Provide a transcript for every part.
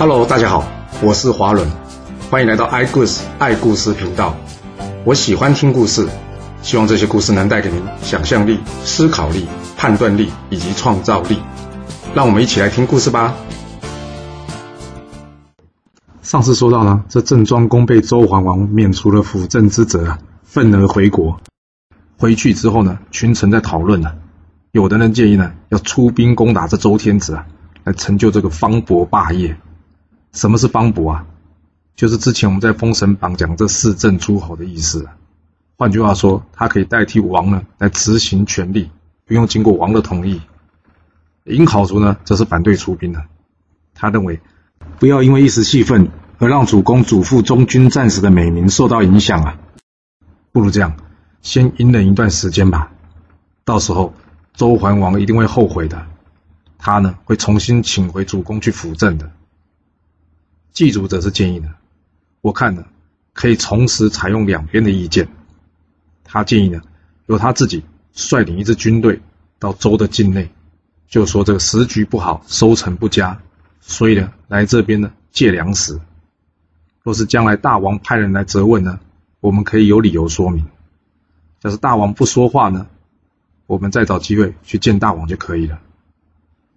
Hello，大家好，我是华伦，欢迎来到爱故事爱故事频道。我喜欢听故事，希望这些故事能带给您想象力、思考力、判断力以及创造力。让我们一起来听故事吧。上次说到呢，这郑庄公被周桓王免除了辅政之责啊，愤而回国。回去之后呢，群臣在讨论呢，有的人建议呢，要出兵攻打这周天子啊，来成就这个方伯霸业。什么是方伯啊？就是之前我们在《封神榜》讲这四镇诸侯的意思。换句话说，他可以代替王呢来执行权力，不用经过王的同意。尹考叔呢，则是反对出兵的。他认为，不要因为一时气愤而让主公嘱咐中军战士的美名受到影响啊。不如这样，先隐忍一段时间吧。到时候周桓王一定会后悔的。他呢，会重新请回主公去辅政的。祭祖者是建议呢，我看呢，可以同时采用两边的意见。他建议呢，由他自己率领一支军队到周的境内，就说这个时局不好，收成不佳，所以呢，来这边呢借粮食。若是将来大王派人来责问呢，我们可以有理由说明。要是大王不说话呢，我们再找机会去见大王就可以了。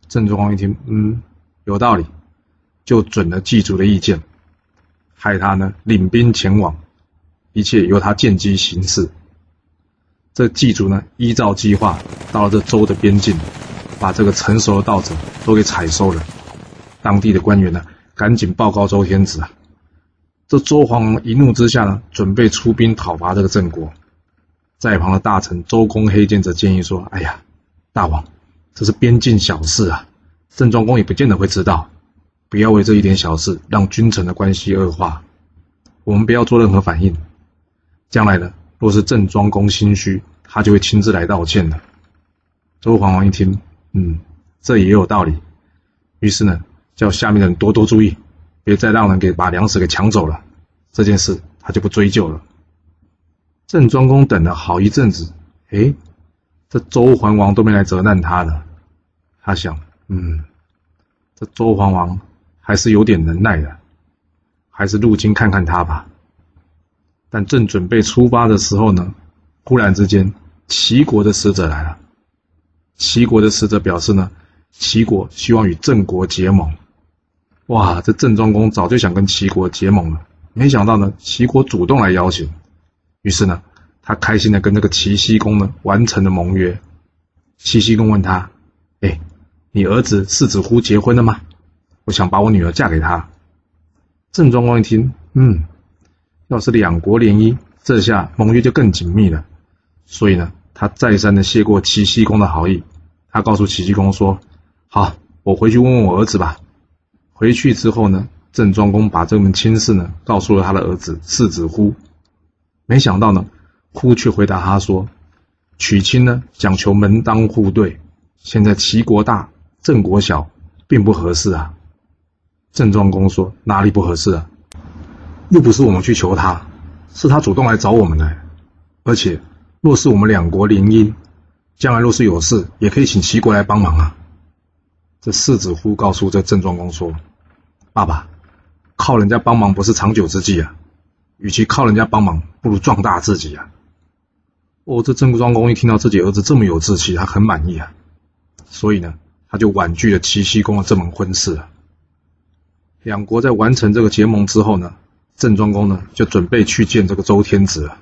郑庄公一听，嗯，有道理。就准了祭祖的意见，害他呢领兵前往，一切由他见机行事。这祭祖呢依照计划到了这周的边境，把这个成熟的稻子都给采收了。当地的官员呢赶紧报告周天子啊，这周桓王一怒之下呢准备出兵讨伐这个郑国。在旁的大臣周公黑见者建议说：“哎呀，大王，这是边境小事啊，郑庄公也不见得会知道。”不要为这一点小事让君臣的关系恶化，我们不要做任何反应。将来呢，若是郑庄公心虚，他就会亲自来道歉的。周桓王一听，嗯，这也有道理。于是呢，叫下面的人多多注意，别再让人给把粮食给抢走了。这件事他就不追究了。郑庄公等了好一阵子，诶，这周桓王都没来责难他呢。他想，嗯，这周桓王。还是有点能耐的，还是入京看看他吧。但正准备出发的时候呢，忽然之间，齐国的使者来了。齐国的使者表示呢，齐国希望与郑国结盟。哇，这郑庄公早就想跟齐国结盟了，没想到呢，齐国主动来邀请。于是呢，他开心的跟这个齐僖公呢完成了盟约。齐僖公问他：“哎，你儿子世子乎结婚了吗？”我想把我女儿嫁给他。郑庄公一听，嗯，要是两国联姻，这下盟约就更紧密了。所以呢，他再三的谢过齐僖公的好意。他告诉齐僖公说：“好，我回去问问我儿子吧。”回去之后呢，郑庄公把这门亲事呢告诉了他的儿子世子乎。没想到呢，乎却回答他说：“娶亲呢讲求门当户对，现在齐国大，郑国小，并不合适啊。”郑庄公说：“哪里不合适啊？又不是我们去求他，是他主动来找我们的。而且，若是我们两国联姻，将来若是有事，也可以请齐国来帮忙啊。”这世子乎告诉这郑庄公说：“爸爸，靠人家帮忙不是长久之计啊。与其靠人家帮忙，不如壮大自己啊。”哦，这郑庄公一听到自己儿子这么有志气，他很满意啊。所以呢，他就婉拒了齐僖公的这门婚事啊。两国在完成这个结盟之后呢，郑庄公呢就准备去见这个周天子了。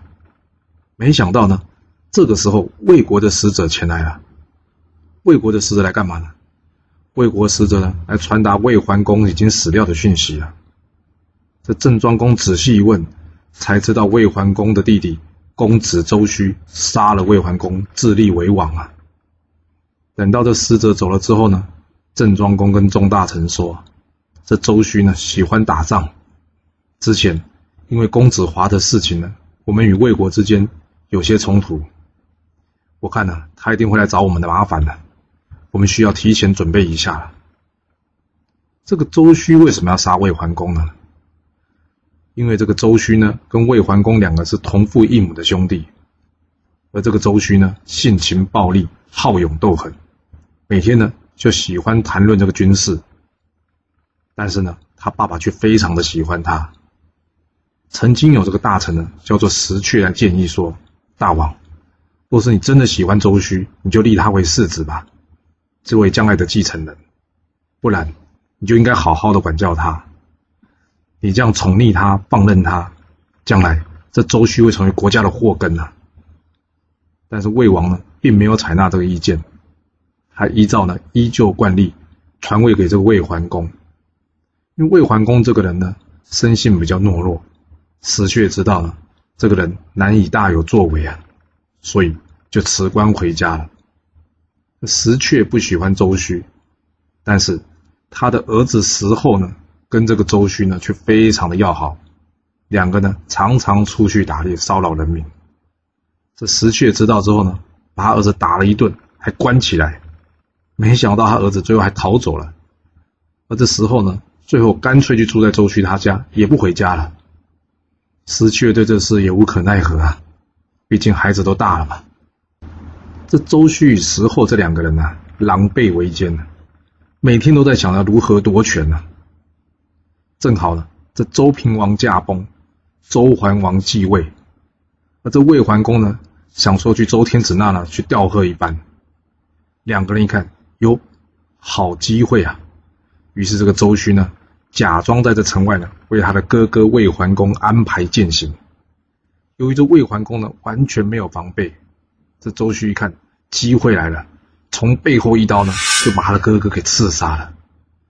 没想到呢，这个时候魏国的使者前来了。魏国的使者来干嘛呢？魏国使者呢来传达魏桓公已经死掉的讯息了。这郑庄公仔细一问，才知道魏桓公的弟弟公子周须杀了魏桓公，自立为王啊。等到这使者走了之后呢，郑庄公跟众大臣说。这周须呢喜欢打仗，之前因为公子华的事情呢，我们与魏国之间有些冲突。我看呢，他一定会来找我们的麻烦的，我们需要提前准备一下了。这个周须为什么要杀魏桓公呢？因为这个周须呢，跟魏桓公两个是同父异母的兄弟，而这个周须呢，性情暴戾，好勇斗狠，每天呢就喜欢谈论这个军事。但是呢，他爸爸却非常的喜欢他。曾经有这个大臣呢，叫做石阙来建议说：“大王，若是你真的喜欢周须，你就立他为世子吧，这位将来的继承人。不然，你就应该好好的管教他。你这样宠溺他、放任他，将来这周须会成为国家的祸根啊。”但是魏王呢，并没有采纳这个意见，他依照呢依旧惯例传位给这个魏桓公。因为魏桓公这个人呢，生性比较懦弱，石阙知道呢，这个人难以大有作为啊，所以就辞官回家了。石阙不喜欢周须，但是他的儿子石后呢，跟这个周须呢却非常的要好，两个呢常常出去打猎，骚扰人民。这石阙知道之后呢，把他儿子打了一顿，还关起来。没想到他儿子最后还逃走了。而这时候呢，最后干脆就住在周须他家，也不回家了。石阙对这事也无可奈何啊，毕竟孩子都大了嘛。这周须与石后这两个人呢、狼狈为奸呢，每天都在想着如何夺权呢。正好呢，这周平王驾崩，周桓王继位，而这魏桓公呢，想说去周天子那呢去吊贺一番，两个人一看，哟，好机会啊！于是这个周须呢，假装在这城外呢，为他的哥哥魏桓公安排践行。由于这魏桓公呢完全没有防备，这周须一看机会来了，从背后一刀呢就把他的哥哥给刺杀了。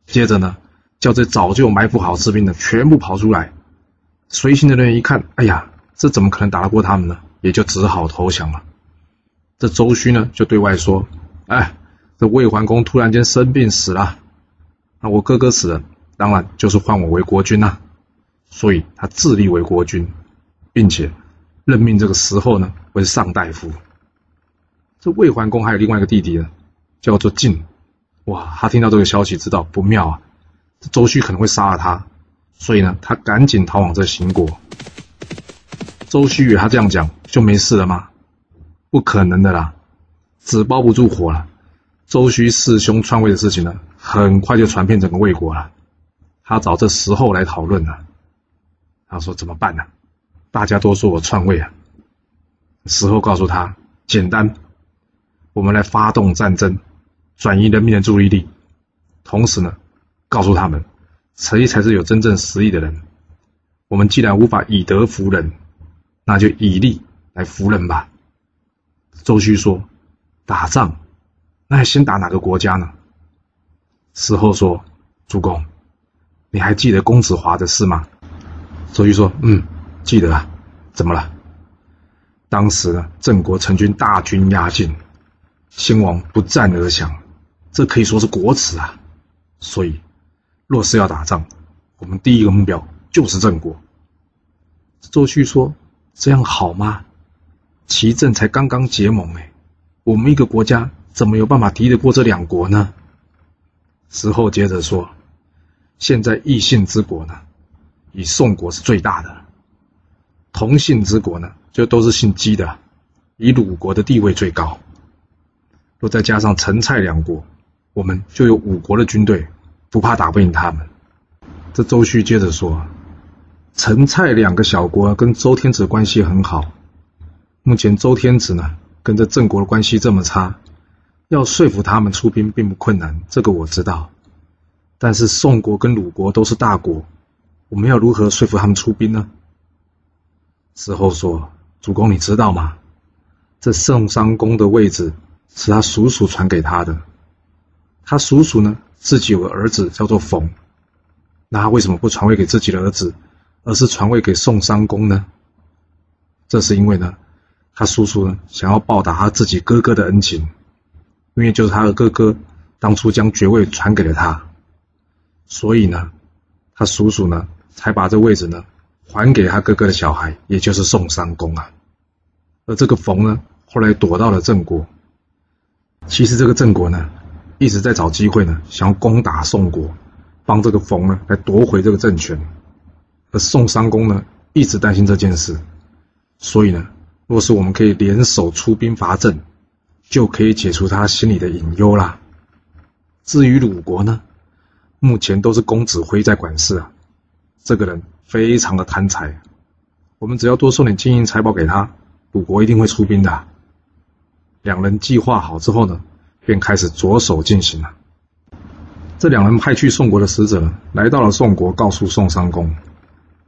接着呢，叫这早就埋伏好士兵的全部跑出来。随行的人一看，哎呀，这怎么可能打得过他们呢？也就只好投降了。这周须呢，就对外说：“哎，这魏桓公突然间生病死了，那我哥哥死了，当然就是换我为国君呐。所以他自立为国君，并且任命这个时候呢为上大夫。这魏桓公还有另外一个弟弟呢，叫做晋。哇，他听到这个消息，知道不妙啊，这周须可能会杀了他，所以呢，他赶紧逃往这秦国。周须与他这样讲，就没事了吗？不可能的啦，纸包不住火了。周须弑兄篡位的事情呢，很快就传遍整个魏国了。他找这石后来讨论了。他说：“怎么办呢？大家都说我篡位啊。”石后告诉他：“简单，我们来发动战争，转移人民的注意力，同时呢，告诉他们谁才是有真正实力的人。我们既然无法以德服人。”那就以力来服人吧。周须说：“打仗，那要先打哪个国家呢？”石后说：“主公，你还记得公子华的事吗？”周瑜说：“嗯，记得啊。怎么了？当时呢，郑国陈军大军压境，先王不战而降，这可以说是国耻啊。所以，若是要打仗，我们第一个目标就是郑国。”周旭说。这样好吗？齐郑才刚刚结盟，哎，我们一个国家怎么有办法敌得过这两国呢？石后接着说：“现在异姓之国呢，以宋国是最大的；同姓之国呢，就都是姓姬的，以鲁国的地位最高。若再加上陈蔡两国，我们就有五国的军队，不怕打不赢他们。”这周须接着说。陈蔡两个小国跟周天子关系很好，目前周天子呢跟这郑国的关系这么差，要说服他们出兵并不困难，这个我知道。但是宋国跟鲁国都是大国，我们要如何说服他们出兵呢？石后说：“主公，你知道吗？这宋襄公的位置是他叔叔传给他的，他叔叔呢自己有个儿子叫做冯，那他为什么不传位给自己的儿子？”而是传位给宋襄公呢？这是因为呢，他叔叔呢想要报答他自己哥哥的恩情，因为就是他的哥哥当初将爵位传给了他，所以呢，他叔叔呢才把这位置呢还给他哥哥的小孩，也就是宋襄公啊。而这个冯呢，后来躲到了郑国。其实这个郑国呢，一直在找机会呢，想要攻打宋国，帮这个冯呢来夺回这个政权。而宋襄公呢，一直担心这件事，所以呢，若是我们可以联手出兵伐郑，就可以解除他心里的隐忧啦。至于鲁国呢，目前都是公子辉在管事啊。这个人非常的贪财，我们只要多送点金银财宝给他，鲁国一定会出兵的。两人计划好之后呢，便开始着手进行了。这两人派去宋国的使者来到了宋国，告诉宋襄公，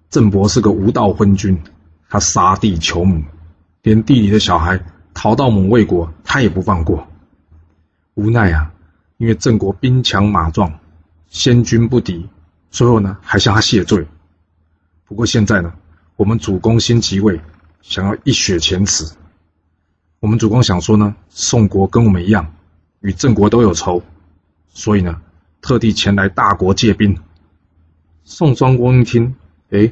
郑伯是个无道昏君，他杀弟求母，连地里的小孩逃到蒙魏国，他也不放过。无奈啊，因为郑国兵强马壮，先军不敌，最后呢还向他谢罪。不过现在呢，我们主公新即位，想要一雪前耻。我们主公想说呢，宋国跟我们一样，与郑国都有仇，所以呢，特地前来大国借兵。宋庄公一听，哎，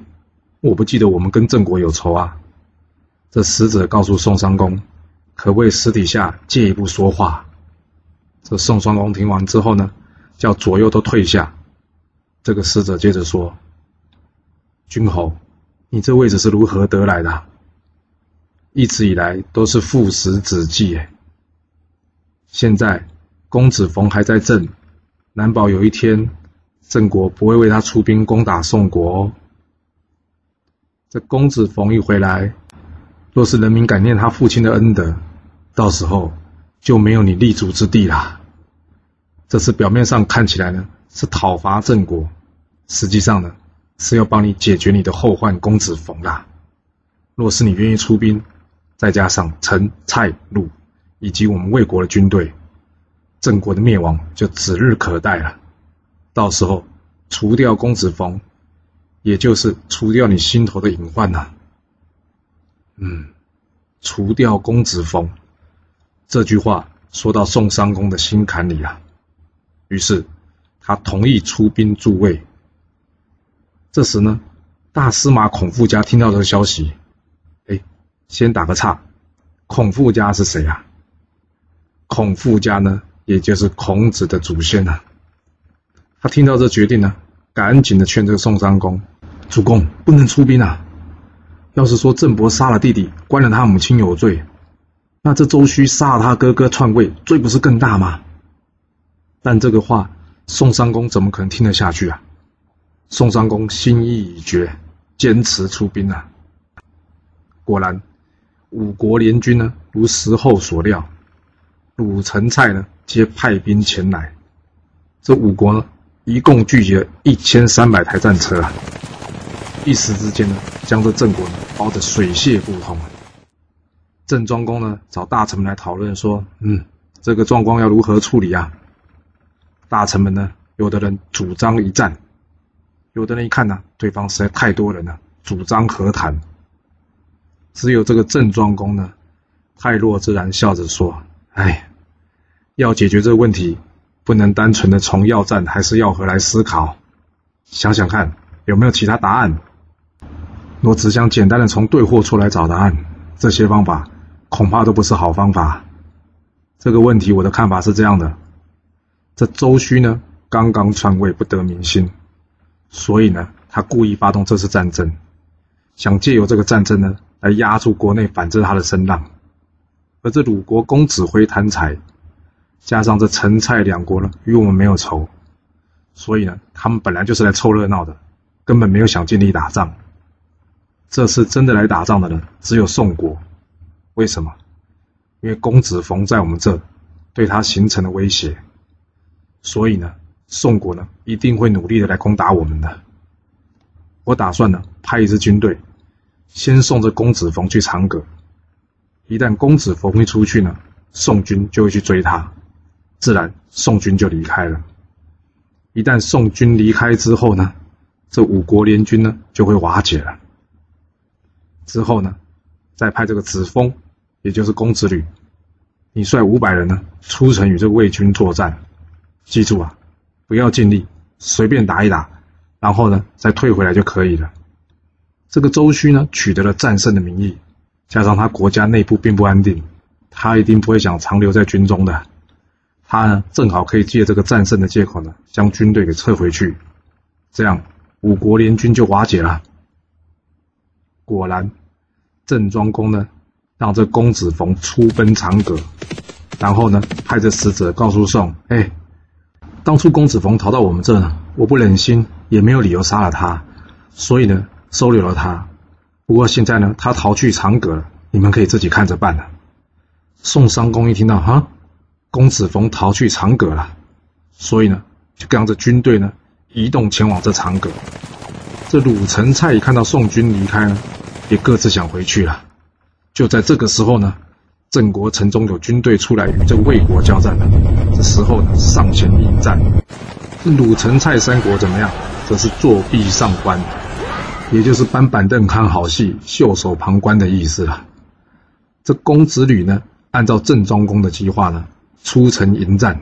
我不记得我们跟郑国有仇啊。这使者告诉宋襄公，可不可以私底下借一步说话？这宋襄公听完之后呢，叫左右都退下。这个使者接着说：“君侯，你这位置是如何得来的？一直以来都是父死子继，现在公子冯还在郑，难保有一天郑国不会为他出兵攻打宋国哦。这公子冯一回来，若是人民感念他父亲的恩德，到时候……”就没有你立足之地了。这次表面上看起来呢是讨伐郑国，实际上呢是要帮你解决你的后患公子冯啦。若是你愿意出兵，再加上陈、蔡、鲁以及我们魏国的军队，郑国的灭亡就指日可待了。到时候除掉公子冯，也就是除掉你心头的隐患呐。嗯，除掉公子冯。这句话说到宋襄公的心坎里了，于是他同意出兵助魏。这时呢，大司马孔富家听到这个消息，哎，先打个岔，孔富家是谁啊？孔富家呢，也就是孔子的祖先啊。他听到这决定呢，赶紧的劝这个宋襄公：主公不能出兵啊！要是说郑伯杀了弟弟，关了他母亲有罪。那这周须杀了他哥哥篡位，罪不是更大吗？但这个话，宋襄公怎么可能听得下去啊？宋襄公心意已决，坚持出兵啊。果然，五国联军呢，如时候所料，鲁、陈、蔡呢，皆派兵前来。这五国呢，一共聚集了一千三百台战车啊，一时之间呢，将这郑国呢包得水泄不通。郑庄公呢，找大臣们来讨论说：“嗯，这个状况要如何处理啊？”大臣们呢，有的人主张一战，有的人一看呢，对方实在太多人了，主张和谈。只有这个郑庄公呢，泰若自然笑着说：“哎，要解决这个问题，不能单纯的从要战还是要和来思考，想想看有没有其他答案。若只想简单的从对或错来找答案，这些方法。”恐怕都不是好方法。这个问题，我的看法是这样的：这周须呢，刚刚篡位，不得民心，所以呢，他故意发动这次战争，想借由这个战争呢，来压住国内反制他的声浪。而这鲁国公子辉贪财，加上这陈蔡两国呢，与我们没有仇，所以呢，他们本来就是来凑热闹的，根本没有想尽力打仗。这次真的来打仗的呢，只有宋国。为什么？因为公子冯在我们这，对他形成了威胁，所以呢，宋国呢一定会努力的来攻打我们的。我打算呢派一支军队，先送这公子冯去长葛。一旦公子冯一出去呢，宋军就会去追他，自然宋军就离开了。一旦宋军离开之后呢，这五国联军呢就会瓦解了。之后呢，再派这个子封，也就是公子吕，你率五百人呢出城与这魏军作战。记住啊，不要尽力，随便打一打，然后呢再退回来就可以了。这个周须呢取得了战胜的名义，加上他国家内部并不安定，他一定不会想长留在军中的。他呢正好可以借这个战胜的借口呢，将军队给撤回去，这样五国联军就瓦解了。果然。郑庄公呢，让这公子冯出奔长葛，然后呢，派这使者告诉宋：“哎，当初公子缝逃到我们这呢，我不忍心，也没有理由杀了他，所以呢，收留了他。不过现在呢，他逃去长葛了，你们可以自己看着办了。宋襄公一听到哈，公子缝逃去长葛了，所以呢，就跟着军队呢，移动前往这长葛。这鲁成蔡一看到宋军离开呢，也各自想回去了。就在这个时候呢，郑国城中有军队出来与这魏国交战了。这时候呢，上前迎战。鲁陈蔡三国怎么样？则是作壁上观，也就是搬板凳看好戏、袖手旁观的意思了。这公子吕呢，按照郑庄公的计划呢，出城迎战。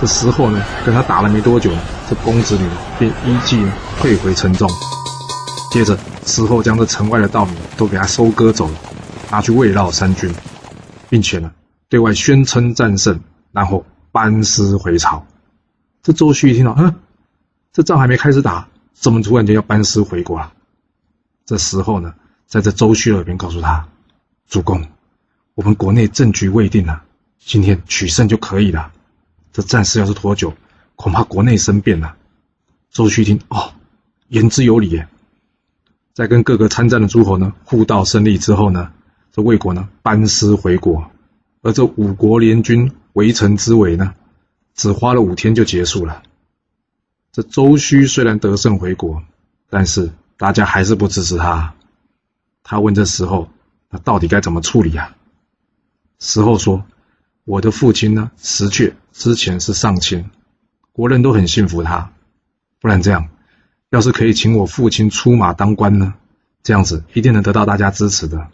这时候呢，跟他打了没多久，这公子吕便依计退回城中。接着，事后将这城外的稻米都给他收割走了，拿去慰劳三军，并且呢，对外宣称战胜，然后班师回朝。这周旭一听到，嗯。这仗还没开始打，怎么突然间要班师回国了？这时候呢，在这周旭耳边告诉他：“主公，我们国内政局未定啊，今天取胜就可以了。这战事要是拖久，恐怕国内生变了。”周旭一听，哦，言之有理耶。在跟各个参战的诸侯呢互道胜利之后呢，这魏国呢班师回国，而这五国联军围城之围呢，只花了五天就结束了。这周须虽然得胜回国，但是大家还是不支持他。他问这时候，那到底该怎么处理啊？时候说：“我的父亲呢，石阙之前是上卿，国人都很信服他。不然这样，要是可以请我父亲出马当官呢，这样子一定能得到大家支持的。”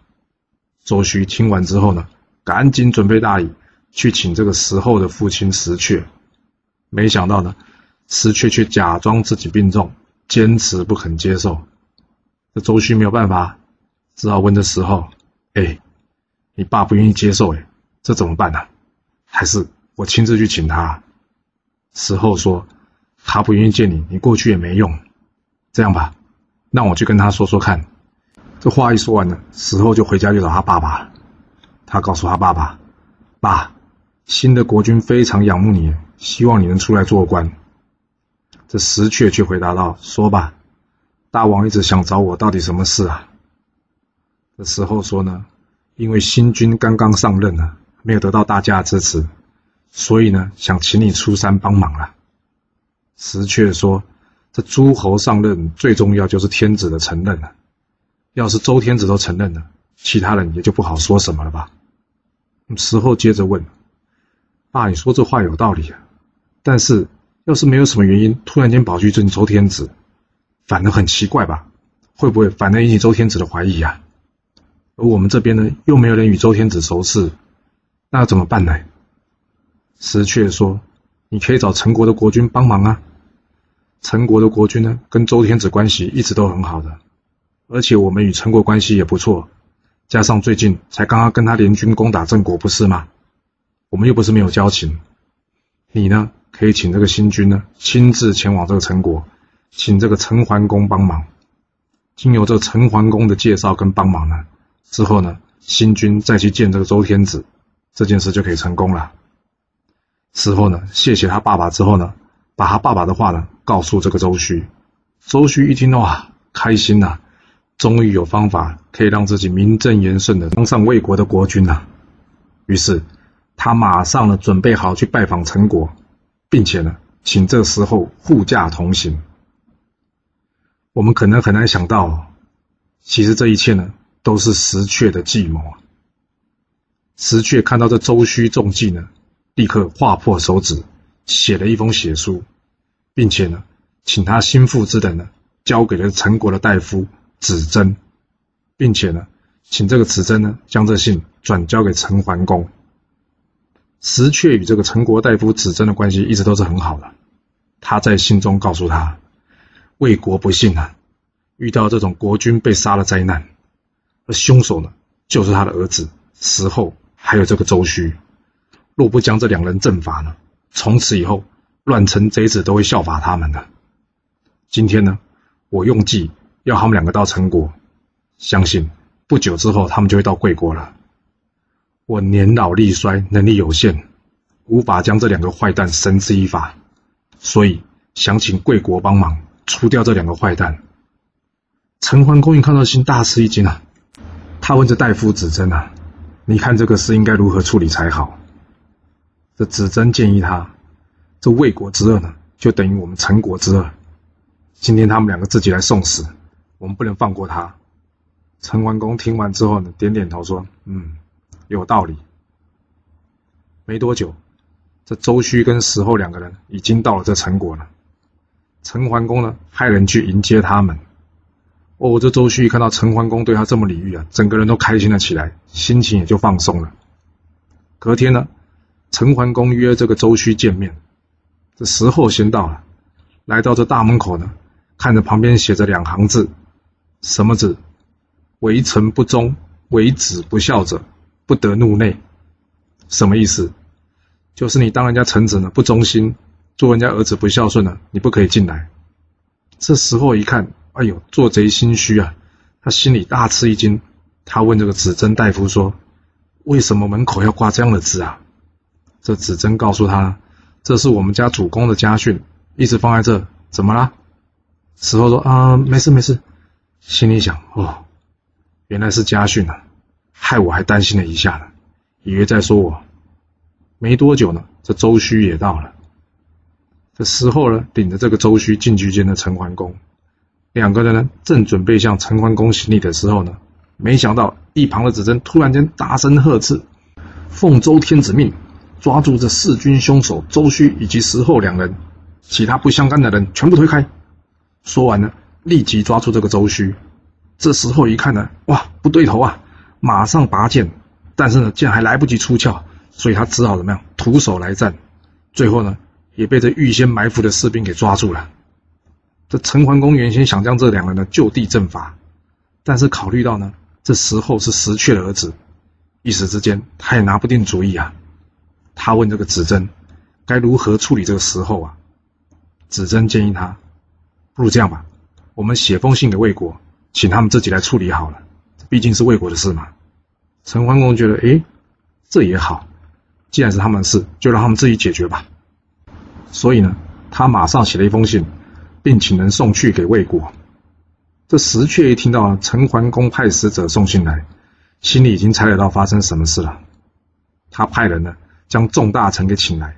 周须听完之后呢，赶紧准备大礼，去请这个石后的父亲石阙。没想到呢。石阙却假装自己病重，坚持不肯接受。这周须没有办法，只好问这石后：“哎，你爸不愿意接受，哎，这怎么办呢？还是我亲自去请他？”石后说：“他不愿意见你，你过去也没用。这样吧，让我去跟他说说看。”这话一说完呢，石后就回家去找他爸爸。他告诉他爸爸：“爸，新的国君非常仰慕你，希望你能出来做官。”这石阙却回答道：“说吧，大王一直想找我，到底什么事啊？”这时候说呢，因为新君刚刚上任呢，没有得到大家的支持，所以呢，想请你出山帮忙了。石阙说：“这诸侯上任最重要就是天子的承认了，要是周天子都承认了，其他人也就不好说什么了吧？”石后接着问：“爸，你说这话有道理啊，但是……”要是没有什么原因，突然间跑去见周天子，反而很奇怪吧？会不会反而引起周天子的怀疑呀？而我们这边呢，又没有人与周天子熟识，那怎么办呢？石阙说：“你可以找陈国的国君帮忙啊。陈国的国君呢，跟周天子关系一直都很好的，而且我们与陈国关系也不错，加上最近才刚刚跟他联军攻打郑国，不是吗？我们又不是没有交情。你呢？”可以请这个新君呢亲自前往这个陈国，请这个陈桓公帮忙。经由这个陈桓公的介绍跟帮忙呢，之后呢，新君再去见这个周天子，这件事就可以成功了。事后呢，谢谢他爸爸之后呢，把他爸爸的话呢告诉这个周须。周须一听哇，开心呐、终于有方法可以让自己名正言顺的当上魏国的国君了。于是他马上呢准备好去拜访陈国。并且呢，请这时候护驾同行。我们可能很难想到，其实这一切呢，都是石阙的计谋啊。石阙看到这周须中计呢，立刻划破手指，写了一封血书，并且呢，请他心腹之等呢，交给了陈国的大夫子珍，并且呢，请这个子珍呢，将这信转交给陈桓公。石阙与这个陈国大夫子珍的关系一直都是很好的。他在信中告诉他，魏国不幸啊，遇到这种国君被杀的灾难，而凶手呢，就是他的儿子石后，还有这个周须。若不将这两人正法呢，从此以后，乱臣贼子都会效法他们的。今天呢，我用计要他们两个到陈国，相信不久之后，他们就会到贵国了。我年老力衰，能力有限，无法将这两个坏蛋绳之以法。所以想请贵国帮忙除掉这两个坏蛋。陈桓公一看到信大吃一惊啊，他问这大夫子珍啊：“你看这个事应该如何处理才好？”这子珍建议他：“这魏国之恶呢，就等于我们陈国之恶。今天他们两个自己来送死，我们不能放过他。”陈桓公听完之后呢，点点头说：“嗯，有道理。”没多久，这周须跟石后两个人已经到了这陈国了。陈桓公呢，派人去迎接他们。哦，这周须一看到陈桓公对他这么礼遇啊，整个人都开心了起来，心情也就放松了。隔天呢，陈桓公约这个周须见面，这时候先到了，来到这大门口呢，看着旁边写着两行字，什么字？为臣不忠，为子不孝者，不得入内。什么意思？就是你当人家臣子呢，不忠心，做人家儿子不孝顺呢，你不可以进来。这时候一看。哎呦，做贼心虚啊！他心里大吃一惊。他问这个子珍大夫说：“为什么门口要挂这样的字啊？”这子珍告诉他：“这是我们家主公的家训，一直放在这。怎么啦？”石后说：“啊，没事没事。”心里想：“哦，原来是家训啊，害我还担心了一下呢，以为在说我。”没多久呢，这周须也到了。这时候呢，顶着这个周须进去见了陈桓公。两个人呢，正准备向陈桓公行礼的时候呢，没想到一旁的子珍突然间大声呵斥：“奉周天子命，抓住这弑君凶手周须以及石后两人，其他不相干的人全部推开。”说完呢，立即抓住这个周须。这时候一看呢，哇，不对头啊！马上拔剑，但是呢，剑还来不及出鞘，所以他只好怎么样，徒手来战。最后呢，也被这预先埋伏的士兵给抓住了。这陈桓公原先想将这两人呢就地正法，但是考虑到呢，这时候是石阙的儿子，一时之间他也拿不定主意啊。他问这个子珍，该如何处理这个时候啊？子珍建议他，不如这样吧，我们写封信给魏国，请他们自己来处理好了，毕竟是魏国的事嘛。陈桓公觉得，诶，这也好，既然是他们的事，就让他们自己解决吧。所以呢，他马上写了一封信。并请人送去给魏国。这石阙一听到陈桓公派使者送信来，心里已经猜得到发生什么事了。他派人呢将众大臣给请来，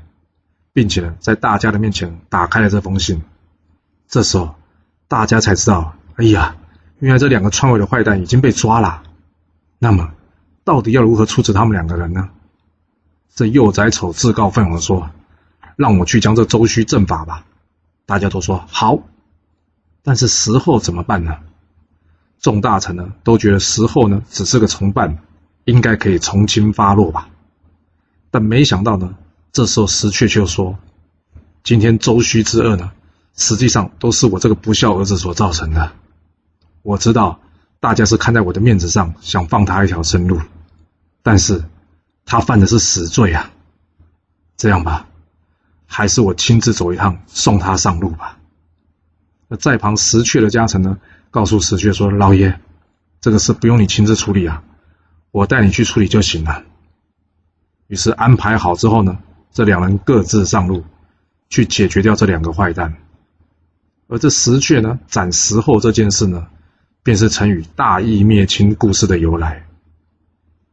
并且呢在大家的面前打开了这封信。这时候大家才知道，哎呀，原来这两个篡位的坏蛋已经被抓了。那么，到底要如何处置他们两个人呢？这幼宰丑自告奋勇地说：“让我去将这周须正法吧。”大家都说好，但是时候怎么办呢？众大臣呢都觉得时候呢只是个从犯，应该可以从轻发落吧。但没想到呢，这时候石阙却说：“今天周须之恶呢，实际上都是我这个不孝儿子所造成的。我知道大家是看在我的面子上想放他一条生路，但是他犯的是死罪啊。这样吧。”还是我亲自走一趟，送他上路吧。那在旁石阙的家臣呢，告诉石阙说：“老爷，这个事不用你亲自处理啊，我带你去处理就行了。”于是安排好之后呢，这两人各自上路，去解决掉这两个坏蛋。而这石阙呢，斩石后这件事呢，便是成语“大义灭亲”故事的由来。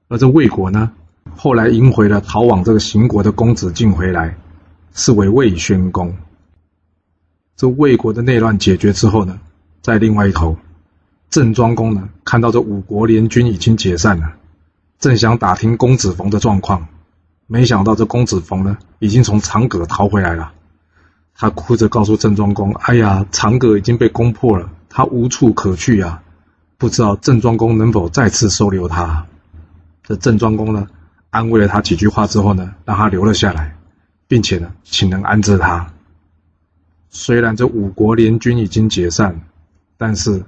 而这魏国呢，后来迎回了逃往这个邢国的公子晋回来。是为魏宣公。这魏国的内乱解决之后呢，在另外一头，郑庄公呢看到这五国联军已经解散了，正想打听公子冯的状况，没想到这公子冯呢已经从长葛逃回来了。他哭着告诉郑庄公：“哎呀，长葛已经被攻破了，他无处可去呀，不知道郑庄公能否再次收留他。”这郑庄公呢安慰了他几句话之后呢，让他留了下来。并且呢，请人安置他。虽然这五国联军已经解散，但是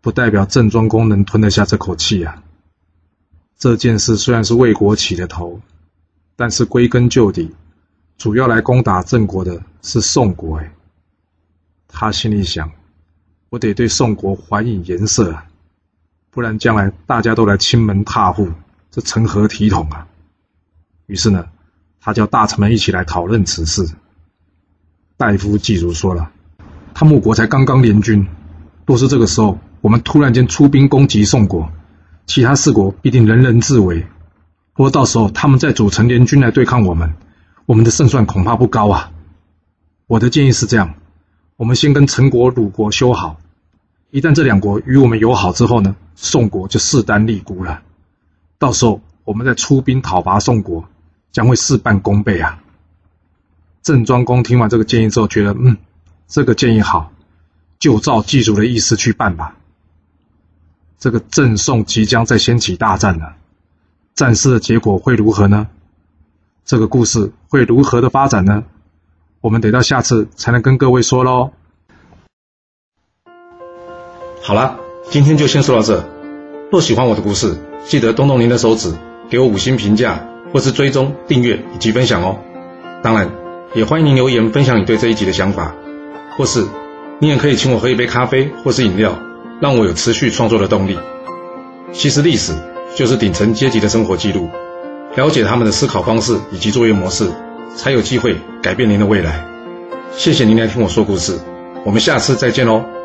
不代表郑庄公能吞得下这口气啊。这件事虽然是魏国起的头，但是归根究底，主要来攻打郑国的是宋国。哎，他心里想：我得对宋国还以颜色啊，不然将来大家都来亲门踏户，这成何体统啊？于是呢。他叫大臣们一起来讨论此事。大夫季如说了，他穆国才刚刚联军，若是这个时候我们突然间出兵攻击宋国，其他四国必定人人自危。不过到时候他们再组成联军来对抗我们，我们的胜算恐怕不高啊。我的建议是这样，我们先跟陈国、鲁国修好，一旦这两国与我们友好之后呢，宋国就势单力孤了。到时候我们再出兵讨伐宋国，将会事半功倍啊。郑庄公听完这个建议之后，觉得嗯，这个建议好，就照祭祖的意思去办吧。这个郑宋即将再掀起大战了。战事的结果会如何呢？这个故事会如何的发展呢？我们得到下次才能跟各位说喽。好了，今天就先说到这。若喜欢我的故事，记得动动您的手指，给我五星评价，或是追踪、订阅以及分享哦。当然，也欢迎您留言分享你对这一集的想法，或是你也可以请我喝一杯咖啡或是饮料，让我有持续创作的动力。其实历史。就是顶层阶级的生活记录，了解他们的思考方式以及作业模式，才有机会改变您的未来。谢谢您来听我说故事，我们下次再见喽。